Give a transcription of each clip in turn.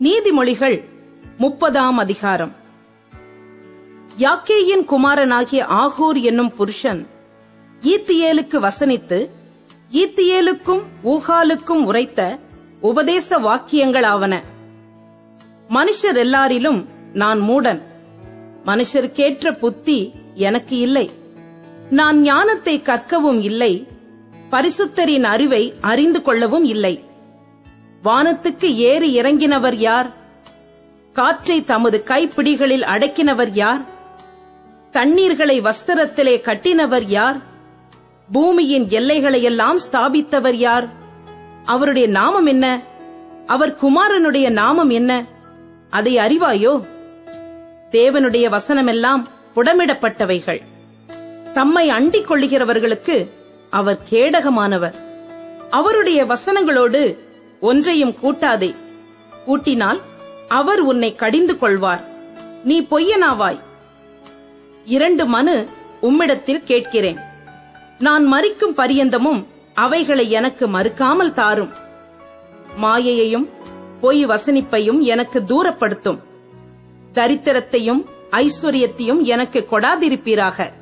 நீதிமொழிகள் முப்பதாம் அதிகாரம். யாக்கேயின் குமாரனாகிய ஆகூர் என்னும் புருஷன் ஈத்தியேலுக்கு வசனித்து ஈத்தியேலுக்கும் ஊகாலுக்கும் உரைத்த உபதேச வாக்கியங்களாவன. மனுஷர் எல்லாரிலும் நான் மூடன். மனுஷருக்கேற்ற புத்தி எனக்கு இல்லை. நான் ஞானத்தை கற்கவும் இல்லை. பரிசுத்தரின் அறிவை அறிந்து கொள்ளவும் இல்லை. வானத்துக்கு ஏறி இறங்கினவர் யார்? காற்றை தமது கைப்பிடிகளில் அடக்கினவர் யார்? தண்ணீர்களை வஸ்திரத்திலே கட்டினவர் யார்? பூமியின் எல்லைகளையெல்லாம் ஸ்தாபித்தவர் யார்? அவருடைய நாமம் என்ன? அவர் குமாரனுடைய நாமம் என்ன? அதை அறிவாயோ? தேவனுடைய வசனமெல்லாம் புடமிடப்பட்டவைகள். தம்மை அண்டிக் கொள்ளுகிறவர்களுக்கு அவர் கேடகமானவர். அவருடைய வசனங்களோடு ஒன்றையும் கூட்டாதே. கூட்டினால் அவர் உன்னை கடிந்து கொள்வார். நீ பொய்யனாவாய். இரண்டு மனு உம்மிடத்தில் கேட்கிறேன். நான் மறிக்கும் பரியந்தமும் அவைகளை எனக்கு மறுக்காமல் தாரும். மாயையையும் பொய் வசனிப்பையும் எனக்கு தூரப்படுத்தும். தரித்திரத்தையும் ஐஸ்வர்யத்தையும் எனக்கு கொடாதிருப்பீராக.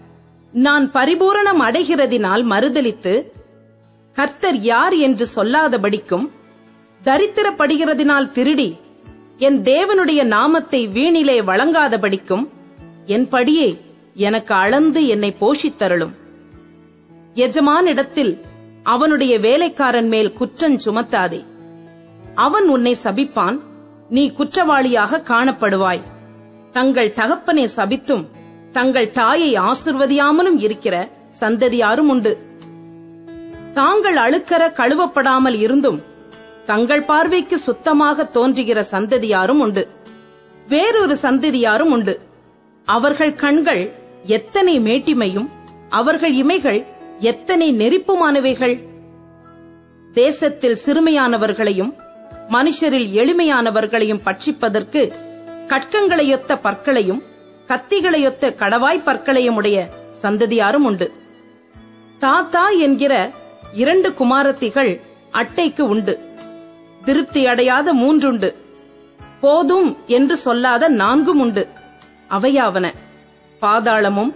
நான் பரிபூரணம் அடைகிறதினால் மறுதலித்து கர்த்தர் யார் என்று சொல்லாதபடிக்கும் தரித்திரப்படுகிறதினால் திருடி என் தேவனுடைய நாமத்தை வீணிலே வழங்காதபடிக்கும் என் படியே எனக்கு அளந்து என்னை போஷித்தருளும். எஜமானிடத்தில் அவனுடைய வேலைக்காரன் மேல் குற்றஞ் சுமத்தாதே. அவன் உன்னை சபிப்பான் நீ குற்றவாளியாக காணப்படுவாய். தங்கள் தகப்பனை சபித்தும் தங்கள் தாயை ஆசிர்வதியாமலும் இருக்கிற சந்ததியாரும் உண்டு. தாங்கள் அழுக்கற கழுவப்படாமல் இருந்தும் தங்கள் பார்வைக்கு சுத்தமாக தோன்றுகிற சந்ததியாரும் உண்டு. வேறொரு சந்ததியாரும் உண்டு. அவர்கள் கண்கள் எத்தனை மேட்டிமையும் அவர்கள் இமைகள் எத்தனை நெருப்புமானவைகள். தேசத்தில் சிறுமையானவர்களையும் மனுஷரில் எளிமையானவர்களையும் பட்சிப்பதற்கு கட்கங்களையொத்த பற்களையும் கத்திகளையொத்த கடவாய் பற்களையும் உடைய சந்ததியாரும் உண்டு. தாத்தா என்கிற இரண்டு குமாரத்திகள் அட்டைக்கு உண்டு. திருப்தி அடையாத மூன்றுண்டு. போதும் என்று சொல்லாத நான்கும் உண்டு அவையாவன. பாதாளமும்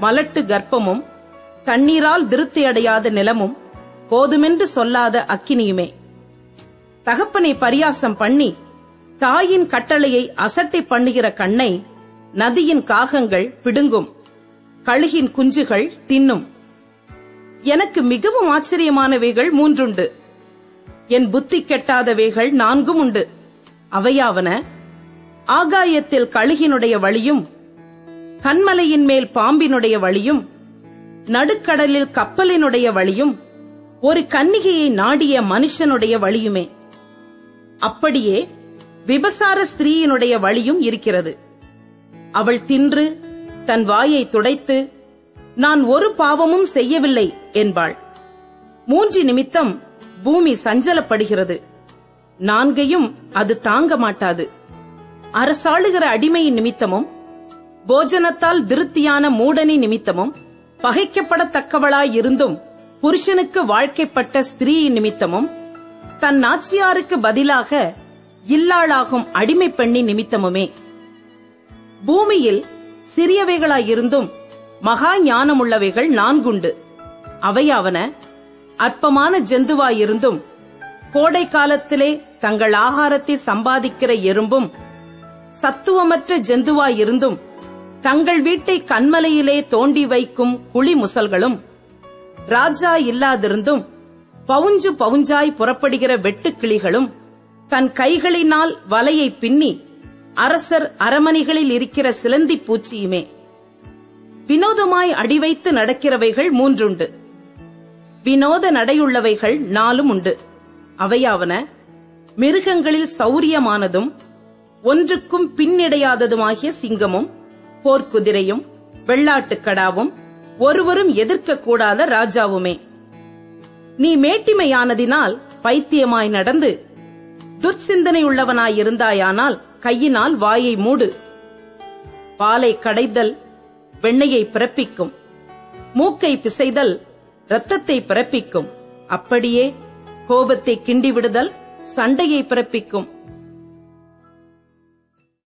மலட்டு கர்ப்பமும் தண்ணீரால் திருப்தி அடையாத நிலமும் போதுமென்று சொல்லாத அக்கினியுமே. தகப்பனை பரியாசம் பண்ணி தாயின் கட்டளையை அசட்டை பண்ணுகிற கண்ணை நதியின் காகங்கள் பிடுங்கும். கழுகின் குஞ்சுகள் தின்னும். எனக்கு மிகவும் ஆச்சரியமானவைகள் மூன்றுண்டு. என் புத்தி கெட்டாதவைகள் நான்கும் உண்டு. அவையாவன ஆகாயத்தில் கழுகினுடைய வழியும் கண்மலையின் மேல் பாம்பினுடைய வழியும் நடுக்கடலில் கப்பலினுடைய வழியும் ஒரு கன்னிகையை நாடிய மனுஷனுடைய வழியுமே. அப்படியே விபசார ஸ்திரீயினுடைய வழியும் இருக்கிறது. அவள் தின்று தன் வாயை துடைத்து நான் ஒரு பாவமும் செய்யவில்லை என்பாள். மூன்று நிமித்தம் பூமி சஞ்சலப்படுகிறது. நான்கையும் அது தாங்க மாட்டாது. அரசாளுகிற அடிமையின் நிமித்தமும் போஜனத்தால் திருப்தியான மூடனி நிமித்தமும் பகைக்கப்படத்தக்கவளாயிருந்தும் புருஷனுக்கு வாழ்க்கைப்பட்ட ஸ்திரீயின் நிமித்தமும் தன் நாச்சியாருக்கு பதிலாக இல்லாளாகும் அடிமை பெண்ணி நிமித்தமுமே. பூமியில் சிறியவைகளாயிருந்தும் மகா ஞானமுள்ளவைகள் நான்குண்டு. அவையாவன அற்பமான ஜந்துவாயிருந்தும் கோடை காலத்திலே தங்கள் ஆகாரத்தை சம்பாதிக்கிற எறும்பும் சத்துவமற்ற ஜந்துவாயிருந்தும் தங்கள் வீட்டை கண்மலையிலே தோண்டி வைக்கும் குழி முசல்களும் ராஜா இல்லாதிருந்தும் பவுஞ்சு பவுஞ்சாய் புறப்படுகிற வெட்டுக்கிளிகளும் தன் கைகளினால் வலையை பின்னி அரசர் அரமனைகளில் இருக்கிற சிலந்தி பூச்சியுமே. வினோதமாய் அடிவைத்து நடக்கிறவைகள் மூன்றுண்டு. வினோத நடையுள்ளவைகள் நாலும் உண்டு. அவையாவன மிருகங்களில் சௌரியமானதும் ஒன்றுக்கும் பின்னிடையாததுமாகிய சிங்கமும் போர்க்குதிரையும் வெள்ளாட்டுக்கடாவும் ஒருவரும் எதிர்க்கக்கூடாத ராஜாவுமே. நீ மேட்டிமையானதினால் பைத்தியமாய் நடந்து துர்ச்சிந்தனையுள்ளவனாயிருந்தாயானால் கையினால் வாயை மூடு. பாலை கடைதல் வெண்ணையை பிறப்பிக்கும். மூக்கை பிசைதல் இரத்தத்தை பிறப்பிக்கும். அப்படியே கோபத்தை கிண்டி விடுதல் சண்டையை பிறப்பிக்கும்.